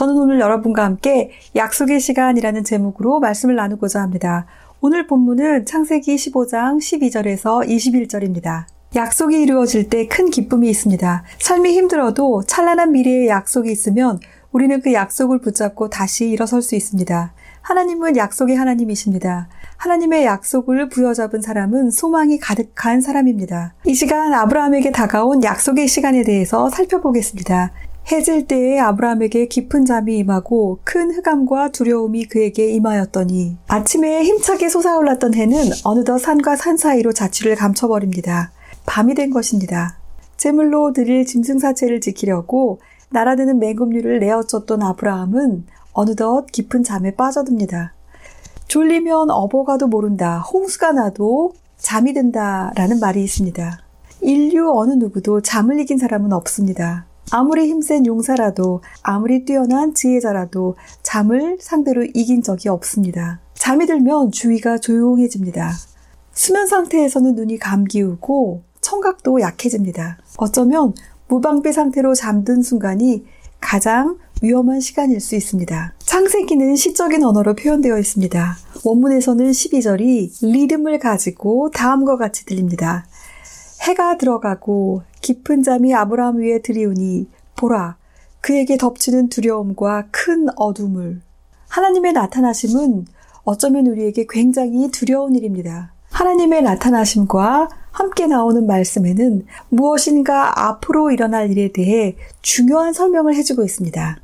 저는 오늘 여러분과 함께 약속의 시간이라는 제목으로 말씀을 나누고자 합니다. 오늘 본문은 창세기 15장 12절에서 21절입니다. 약속이 이루어질 때 큰 기쁨이 있습니다. 삶이 힘들어도 찬란한 미래의 약속이 있으면 우리는 그 약속을 붙잡고 다시 일어설 수 있습니다. 하나님은 약속의 하나님이십니다. 하나님의 약속을 부여잡은 사람은 소망이 가득한 사람입니다. 이 시간 아브라함에게 다가온 약속의 시간에 대해서 살펴보겠습니다. 해질 때에 아브라함에게 깊은 잠이 임하고 큰 흑암과 두려움이 그에게 임하였더니 아침에 힘차게 솟아올랐던 해는 어느덧 산과 산 사이로 자취를 감춰버립니다. 밤이 된 것입니다. 제물로 드릴 짐승 사체를 지키려고 날아드는 맹금류를 내어쫓던 아브라함은 어느덧 깊은 잠에 빠져듭니다. 졸리면 어버가도 모른다. 홍수가 나도 잠이 든다. 라는 말이 있습니다. 인류 어느 누구도 잠을 이긴 사람은 없습니다. 아무리 힘센 용사라도, 아무리 뛰어난 지혜자라도 잠을 상대로 이긴 적이 없습니다. 잠이 들면 주위가 조용해집니다. 수면 상태에서는 눈이 감기우고 청각도 약해집니다. 어쩌면 무방비 상태로 잠든 순간이 가장 위험한 시간일 수 있습니다. 창세기는 시적인 언어로 표현되어 있습니다. 원문에서는 12절이 리듬을 가지고 다음과 같이 들립니다. 해가 들어가고 깊은 잠이 아브라함 위에 들이우니 보라 그에게 덮치는 두려움과 큰 어둠을 하나님의 나타나심은 어쩌면 우리에게 굉장히 두려운 일입니다. 하나님의 나타나심과 함께 나오는 말씀에는 무엇인가 앞으로 일어날 일에 대해 중요한 설명을 해주고 있습니다.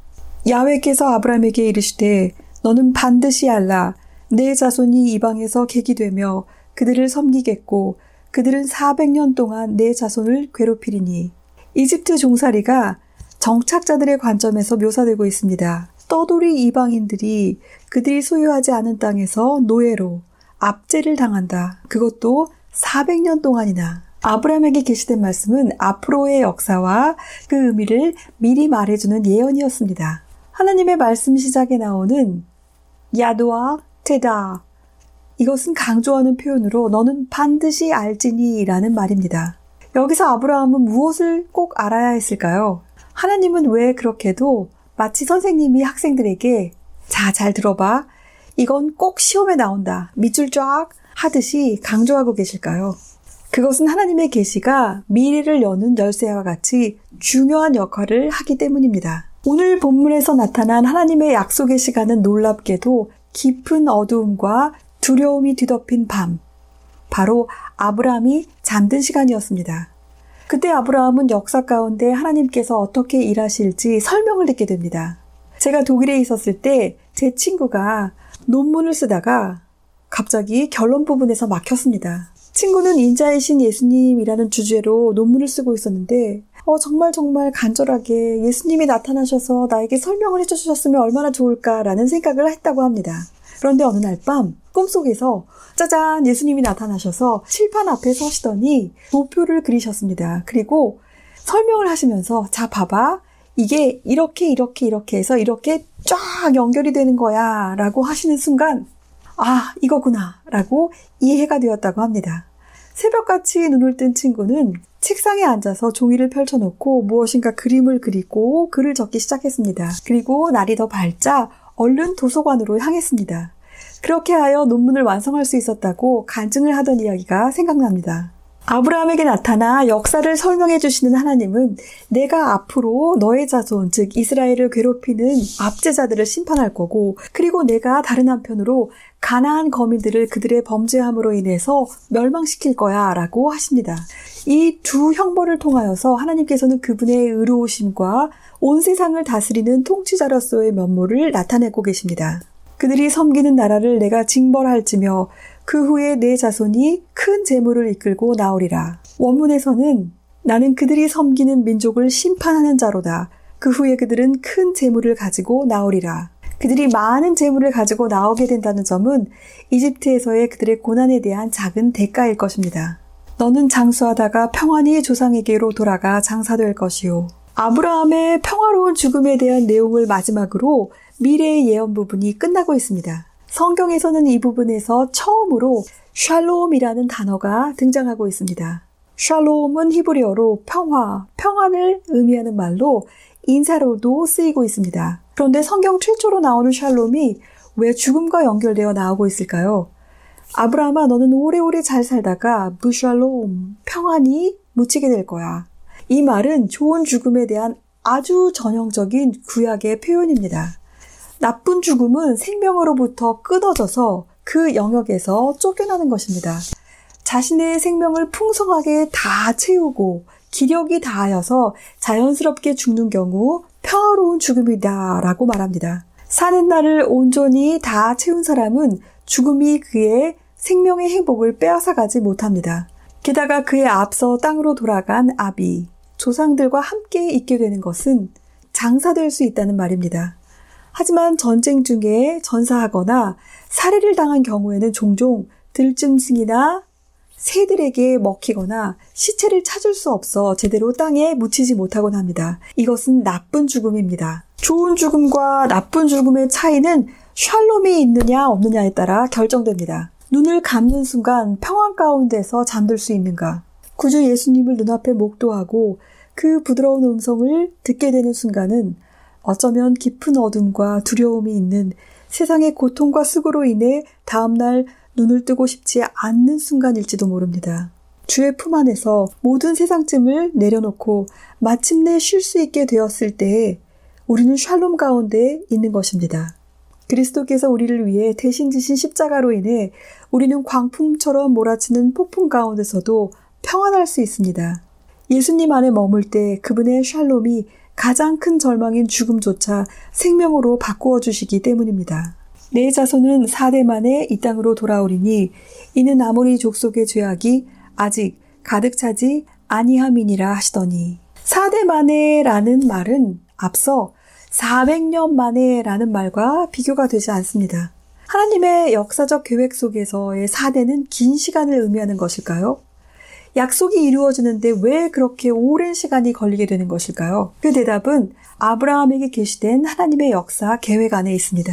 야외께서 아브라함에게 이르시되 너는 반드시 알라 내 자손이 이방에서 객이 되며 그들을 섬기겠고 그들은 400년 동안 내 자손을 괴롭히리니 이집트 종살이가 정착자들의 관점에서 묘사되고 있습니다. 떠돌이 이방인들이 그들이 소유하지 않은 땅에서 노예로 압제를 당한다. 그것도 400년 동안이나. 아브라함에게 게시된 말씀은 앞으로의 역사와 그 의미를 미리 말해주는 예언이었습니다. 하나님의 말씀 시작에 나오는 야도와 테다 이것은 강조하는 표현으로 너는 반드시 알지니 라는 말입니다. 여기서 아브라함은 무엇을 꼭 알아야 했을까요? 하나님은 왜 그렇게도 마치 선생님이 학생들에게 자, 잘 들어봐. 이건 꼭 시험에 나온다. 밑줄 쫙 하듯이 강조하고 계실까요? 그것은 하나님의 계시가 미래를 여는 열쇠와 같이 중요한 역할을 하기 때문입니다. 오늘 본문에서 나타난 하나님의 약속의 시간은 놀랍게도 깊은 어두움과 두려움이 뒤덮인 밤. 바로 아브라함이 잠든 시간이었습니다. 그때 아브라함은 역사 가운데 하나님께서 어떻게 일하실지 설명을 듣게 됩니다. 제가 독일에 있었을 때 제 친구가 논문을 쓰다가 갑자기 결론 부분에서 막혔습니다. 친구는 인자이신 예수님이라는 주제로 논문을 쓰고 있었는데 어, 정말 정말 간절하게 예수님이 나타나셔서 나에게 설명을 해주셨으면 얼마나 좋을까라는 생각을 했다고 합니다. 그런데 어느 날 밤 꿈속에서 짜잔 예수님이 나타나셔서 칠판 앞에 서시더니 도표를 그리셨습니다. 그리고 설명을 하시면서 자 봐봐 이게 이렇게 이렇게 이렇게 해서 이렇게 쫙 연결이 되는 거야 라고 하시는 순간 아 이거구나 라고 이해가 되었다고 합니다. 새벽같이 눈을 뜬 친구는 책상에 앉아서 종이를 펼쳐놓고 무엇인가 그림을 그리고 글을 적기 시작했습니다. 그리고 날이 더 밝자 얼른 도서관으로 향했습니다. 그렇게 하여 논문을 완성할 수 있었다고 간증을 하던 이야기가 생각납니다. 아브라함에게 나타나 역사를 설명해 주시는 하나님은 내가 앞으로 너의 자손, 즉 이스라엘을 괴롭히는 압제자들을 심판할 거고, 그리고 내가 다른 한편으로 가나안 거민들을 그들의 범죄함으로 인해서 멸망시킬 거야 라고 하십니다. 이 두 형벌을 통하여서 하나님께서는 그분의 의로우심과 온 세상을 다스리는 통치자로서의 면모를 나타내고 계십니다. 그들이 섬기는 나라를 내가 징벌할지며 그 후에 내 자손이 큰 재물을 이끌고 나오리라. 원문에서는 나는 그들이 섬기는 민족을 심판하는 자로다. 그 후에 그들은 큰 재물을 가지고 나오리라. 그들이 많은 재물을 가지고 나오게 된다는 점은 이집트에서의 그들의 고난에 대한 작은 대가일 것입니다. 너는 장수하다가 평안히 조상에게로 돌아가 장사될 것이요. 아브라함의 평화로운 죽음에 대한 내용을 마지막으로 미래의 예언 부분이 끝나고 있습니다. 성경에서는 이 부분에서 처음으로 샬롬이라는 단어가 등장하고 있습니다. 샬롬은 히브리어로 평화, 평안을 의미하는 말로 인사로도 쓰이고 있습니다. 그런데 성경 최초로 나오는 샬롬이 왜 죽음과 연결되어 나오고 있을까요? 아브라함아 너는 오래오래 잘 살다가 무샬롬 평안이 묻히게 될 거야. 이 말은 좋은 죽음에 대한 아주 전형적인 구약의 표현입니다. 나쁜 죽음은 생명으로부터 끊어져서 그 영역에서 쫓겨나는 것입니다. 자신의 생명을 풍성하게 다 채우고 기력이 다하여서 자연스럽게 죽는 경우 평화로운 죽음이다 라고 말합니다. 사는 날을 온전히 다 채운 사람은 죽음이 그의 생명의 행복을 빼앗아가지 못합니다. 게다가 그의 앞서 땅으로 돌아간 아비, 조상들과 함께 있게 되는 것은 장사될 수 있다는 말입니다. 하지만 전쟁 중에 전사하거나 살해를 당한 경우에는 종종 들짐승이나 새들에게 먹히거나 시체를 찾을 수 없어 제대로 땅에 묻히지 못하곤 합니다. 이것은 나쁜 죽음입니다. 좋은 죽음과 나쁜 죽음의 차이는 샬롬이 있느냐 없느냐에 따라 결정됩니다. 눈을 감는 순간 평안 가운데서 잠들 수 있는가? 구주 예수님을 눈앞에 목도하고 그 부드러운 음성을 듣게 되는 순간은 어쩌면 깊은 어둠과 두려움이 있는 세상의 고통과 수고로 인해 다음날 눈을 뜨고 싶지 않는 순간일지도 모릅니다. 주의 품 안에서 모든 세상쯤을 내려놓고 마침내 쉴 수 있게 되었을 때에 우리는 샬롬 가운데 있는 것입니다. 그리스도께서 우리를 위해 대신 지신 십자가로 인해 우리는 광풍처럼 몰아치는 폭풍 가운데서도 평안할 수 있습니다. 예수님 안에 머물 때 그분의 샬롬이 가장 큰 절망인 죽음조차 생명으로 바꾸어 주시기 때문입니다. 내 자손은 4대 만에 이 땅으로 돌아오리니 이는 아모리 족속의 죄악이 아직 가득 차지 아니함이니라 하시더니 4대 만에라는 말은 앞서 400년 만에라는 말과 비교가 되지 않습니다. 하나님의 역사적 계획 속에서의 4대는 긴 시간을 의미하는 것일까요? 약속이 이루어지는데 왜 그렇게 오랜 시간이 걸리게 되는 것일까요? 그 대답은 아브라함에게 계시된 하나님의 역사 계획 안에 있습니다.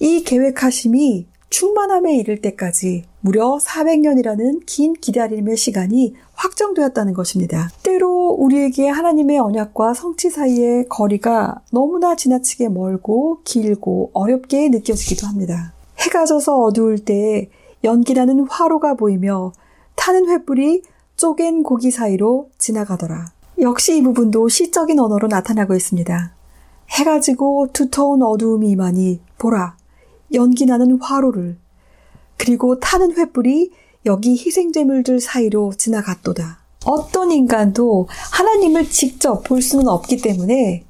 이 계획하심이 충만함에 이를 때까지 무려 400년이라는 긴 기다림의 시간이 확정되었다는 것입니다. 때로 우리에게 하나님의 언약과 성취 사이의 거리가 너무나 지나치게 멀고 길고 어렵게 느껴지기도 합니다. 해가 져서 어두울 때 연기나는 화로가 보이며 타는 횃불이 쪼갠 고기 사이로 지나가더라. 역시 이 부분도 시적인 언어로 나타나고 있습니다. 해가 지고 두터운 어두움이 임하니 보라 연기 나는 화로를 그리고 타는 횃불이 여기 희생제물들 사이로 지나갔도다. 어떤 인간도 하나님을 직접 볼 수는 없기 때문에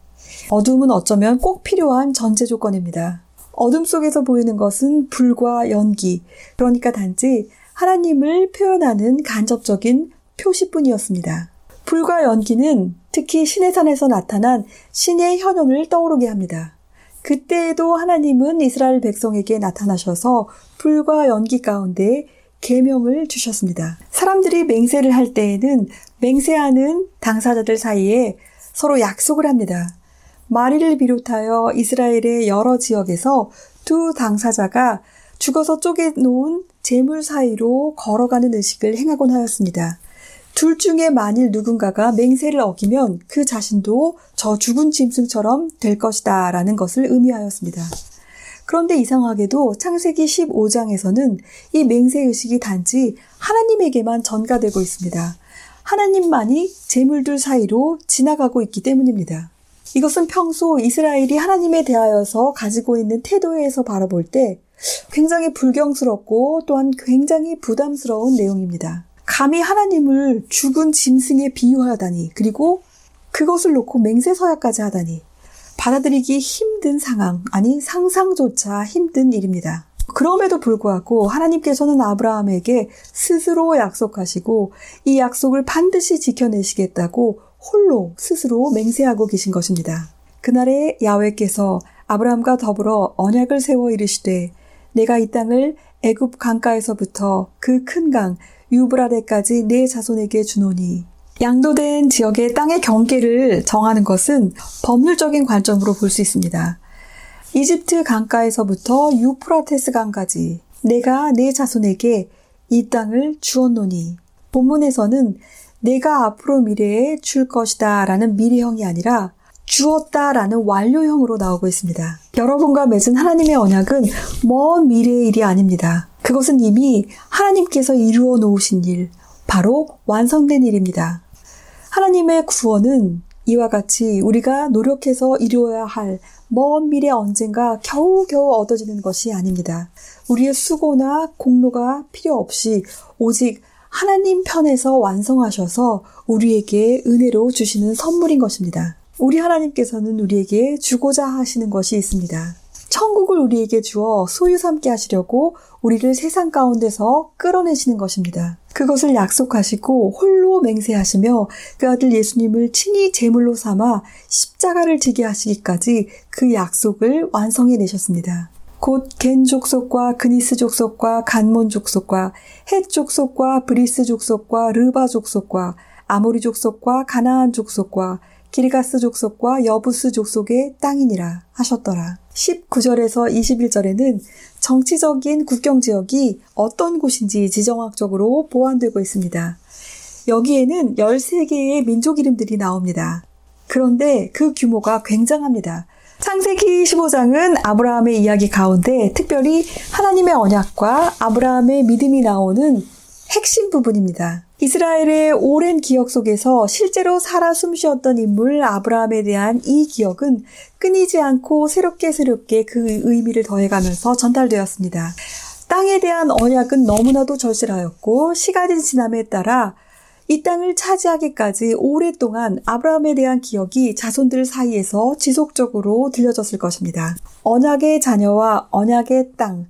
어둠은 어쩌면 꼭 필요한 전제 조건입니다. 어둠 속에서 보이는 것은 불과 연기, 그러니까 단지 하나님을 표현하는 간접적인 표시뿐이었습니다. 불과 연기는 특히 신의 산에서 나타난 신의 현현을 떠오르게 합니다. 그때에도 하나님은 이스라엘 백성에게 나타나셔서 불과 연기 가운데 계명을 주셨습니다. 사람들이 맹세를 할 때에는 맹세하는 당사자들 사이에 서로 약속을 합니다. 마리를 비롯하여 이스라엘의 여러 지역에서 두 당사자가 죽어서 쪼개놓은 재물 사이로 걸어가는 의식을 행하곤 하였습니다. 둘 중에 만일 누군가가 맹세를 어기면 그 자신도 저 죽은 짐승처럼 될 것이다 라는 것을 의미하였습니다. 그런데 이상하게도 창세기 15장에서는 이 맹세의식이 단지 하나님에게만 전가되고 있습니다. 하나님만이 재물들 사이로 지나가고 있기 때문입니다. 이것은 평소 이스라엘이 하나님에 대하여서 가지고 있는 태도에서 바라볼 때 굉장히 불경스럽고 또한 굉장히 부담스러운 내용입니다. 감히 하나님을 죽은 짐승에 비유하다니, 그리고 그것을 놓고 맹세서약까지 하다니, 받아들이기 힘든 상황, 아니 상상조차 힘든 일입니다. 그럼에도 불구하고 하나님께서는 아브라함에게 스스로 약속하시고 이 약속을 반드시 지켜내시겠다고 홀로 스스로 맹세하고 계신 것입니다. 그날에 야외께서 아브라함과 더불어 언약을 세워 이르시되 내가 이 땅을 애굽 강가에서부터 그 큰 강 유브라데까지 내 자손에게 주노니 양도된 지역의 땅의 경계를 정하는 것은 법률적인 관점으로 볼 수 있습니다. 이집트 강가에서부터 유프라테스 강까지 내가 내 자손에게 이 땅을 주었노니 본문에서는 내가 앞으로 미래에 줄 것이다 라는 미래형이 아니라 주었다라는 완료형으로 나오고 있습니다. 여러분과 맺은 하나님의 언약은 먼 미래의 일이 아닙니다. 그것은 이미 하나님께서 이루어 놓으신 일, 바로 완성된 일입니다. 하나님의 구원은 이와 같이 우리가 노력해서 이루어야 할 먼 미래 언젠가 겨우겨우 얻어지는 것이 아닙니다. 우리의 수고나 공로가 필요 없이 오직 하나님 편에서 완성하셔서 우리에게 은혜로 주시는 선물인 것입니다. 우리 하나님께서는 우리에게 주고자 하시는 것이 있습니다. 천국을 우리에게 주어 소유 삼게 하시려고 우리를 세상 가운데서 끌어내시는 것입니다. 그것을 약속하시고 홀로 맹세하시며 그 아들 예수님을 친히 제물로 삼아 십자가를 지게 하시기까지 그 약속을 완성해 내셨습니다. 곧 겐 족속과 그니스 족속과 갓몬 족속과 헷 족속과 브리스 족속과 르바 족속과 아모리 족속과 가나안 족속과 기르가스 족속과 여부스 족속의 땅이니라 하셨더라. 19절에서 21절에는 정치적인 국경 지역이 어떤 곳인지 지정학적으로 보완되고 있습니다. 여기에는 13개의 민족 이름들이 나옵니다. 그런데 그 규모가 굉장합니다. 창세기 15장은 아브라함의 이야기 가운데 특별히 하나님의 언약과 아브라함의 믿음이 나오는 핵심 부분입니다. 이스라엘의 오랜 기억 속에서 실제로 살아 숨쉬었던 인물 아브라함에 대한 이 기억은 끊이지 않고 새롭게 새롭게 그 의미를 더해가면서 전달되었습니다. 땅에 대한 언약은 너무나도 절실하였고 시간이 지남에 따라 이 땅을 차지하기까지 오랫동안 아브라함에 대한 기억이 자손들 사이에서 지속적으로 들려졌을 것입니다. 언약의 자녀와 언약의 땅,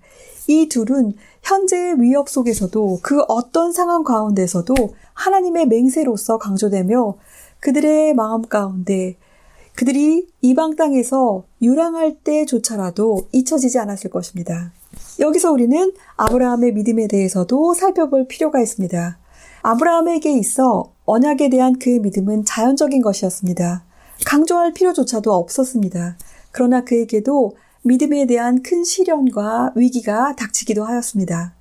이 둘은 현재의 위협 속에서도 그 어떤 상황 가운데서도 하나님의 맹세로서 강조되며 그들의 마음 가운데 그들이 이방 땅에서 유랑할 때조차라도 잊혀지지 않았을 것입니다. 여기서 우리는 아브라함의 믿음에 대해서도 살펴볼 필요가 있습니다. 아브라함에게 있어 언약에 대한 그의 믿음은 자연적인 것이었습니다. 강조할 필요조차도 없었습니다. 그러나 그에게도 믿음에 대한 큰 시련과 위기가 닥치기도 하였습니다.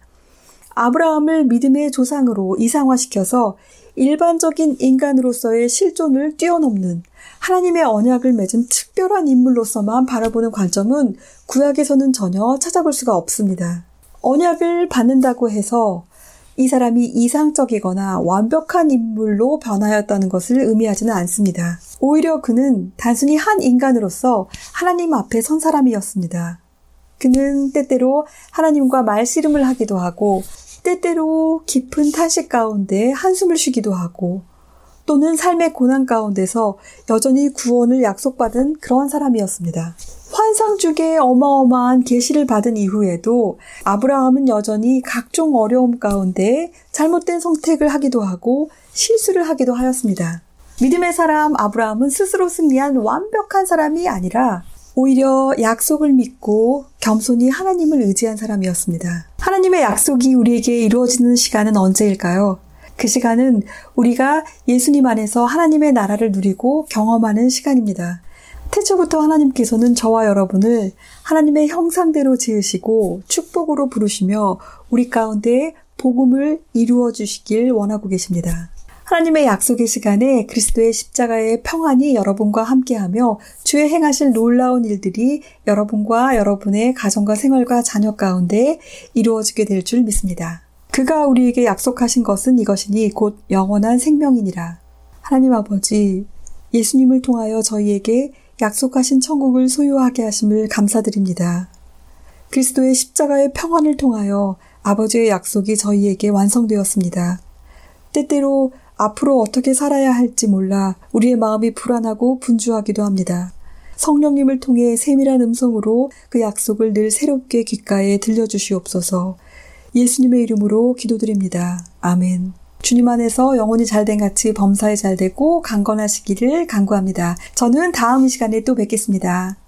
아브라함을 믿음의 조상으로 이상화시켜서 일반적인 인간으로서의 실존을 뛰어넘는 하나님의 언약을 맺은 특별한 인물로서만 바라보는 관점은 구약에서는 전혀 찾아볼 수가 없습니다. 언약을 받는다고 해서 이 사람이 이상적이거나 완벽한 인물로 변하였다는 것을 의미하지는 않습니다. 오히려 그는 단순히 한 인간으로서 하나님 앞에 선 사람이었습니다. 그는 때때로 하나님과 말씨름을 하기도 하고, 때때로 깊은 탄식 가운데 한숨을 쉬기도 하고, 또는 삶의 고난 가운데서 여전히 구원을 약속받은 그러한 사람이었습니다. 환상 중에 어마어마한 계시를 받은 이후에도 아브라함은 여전히 각종 어려움 가운데 잘못된 선택을 하기도 하고 실수를 하기도 하였습니다. 믿음의 사람 아브라함은 스스로 승리한 완벽한 사람이 아니라 오히려 약속을 믿고 겸손히 하나님을 의지한 사람이었습니다. 하나님의 약속이 우리에게 이루어지는 시간은 언제일까요? 그 시간은 우리가 예수님 안에서 하나님의 나라를 누리고 경험하는 시간입니다. 태초부터 하나님께서는 저와 여러분을 하나님의 형상대로 지으시고 축복으로 부르시며 우리 가운데 복음을 이루어 주시길 원하고 계십니다. 하나님의 약속의 시간에 그리스도의 십자가의 평안이 여러분과 함께하며 주의 행하실 놀라운 일들이 여러분과 여러분의 가정과 생활과 자녀 가운데 이루어지게 될 줄 믿습니다. 그가 우리에게 약속하신 것은 이것이니 곧 영원한 생명이니라. 하나님 아버지, 예수님을 통하여 저희에게 약속하신 천국을 소유하게 하심을 감사드립니다. 그리스도의 십자가의 평안을 통하여 아버지의 약속이 저희에게 완성되었습니다. 때때로 앞으로 어떻게 살아야 할지 몰라 우리의 마음이 불안하고 분주하기도 합니다. 성령님을 통해 세밀한 음성으로 그 약속을 늘 새롭게 귓가에 들려주시옵소서 예수님의 이름으로 기도드립니다. 아멘. 주님 안에서 영혼이 잘된 같이 범사에 잘 되고 강건하시기를 간구합니다. 저는 다음 시간에 또 뵙겠습니다.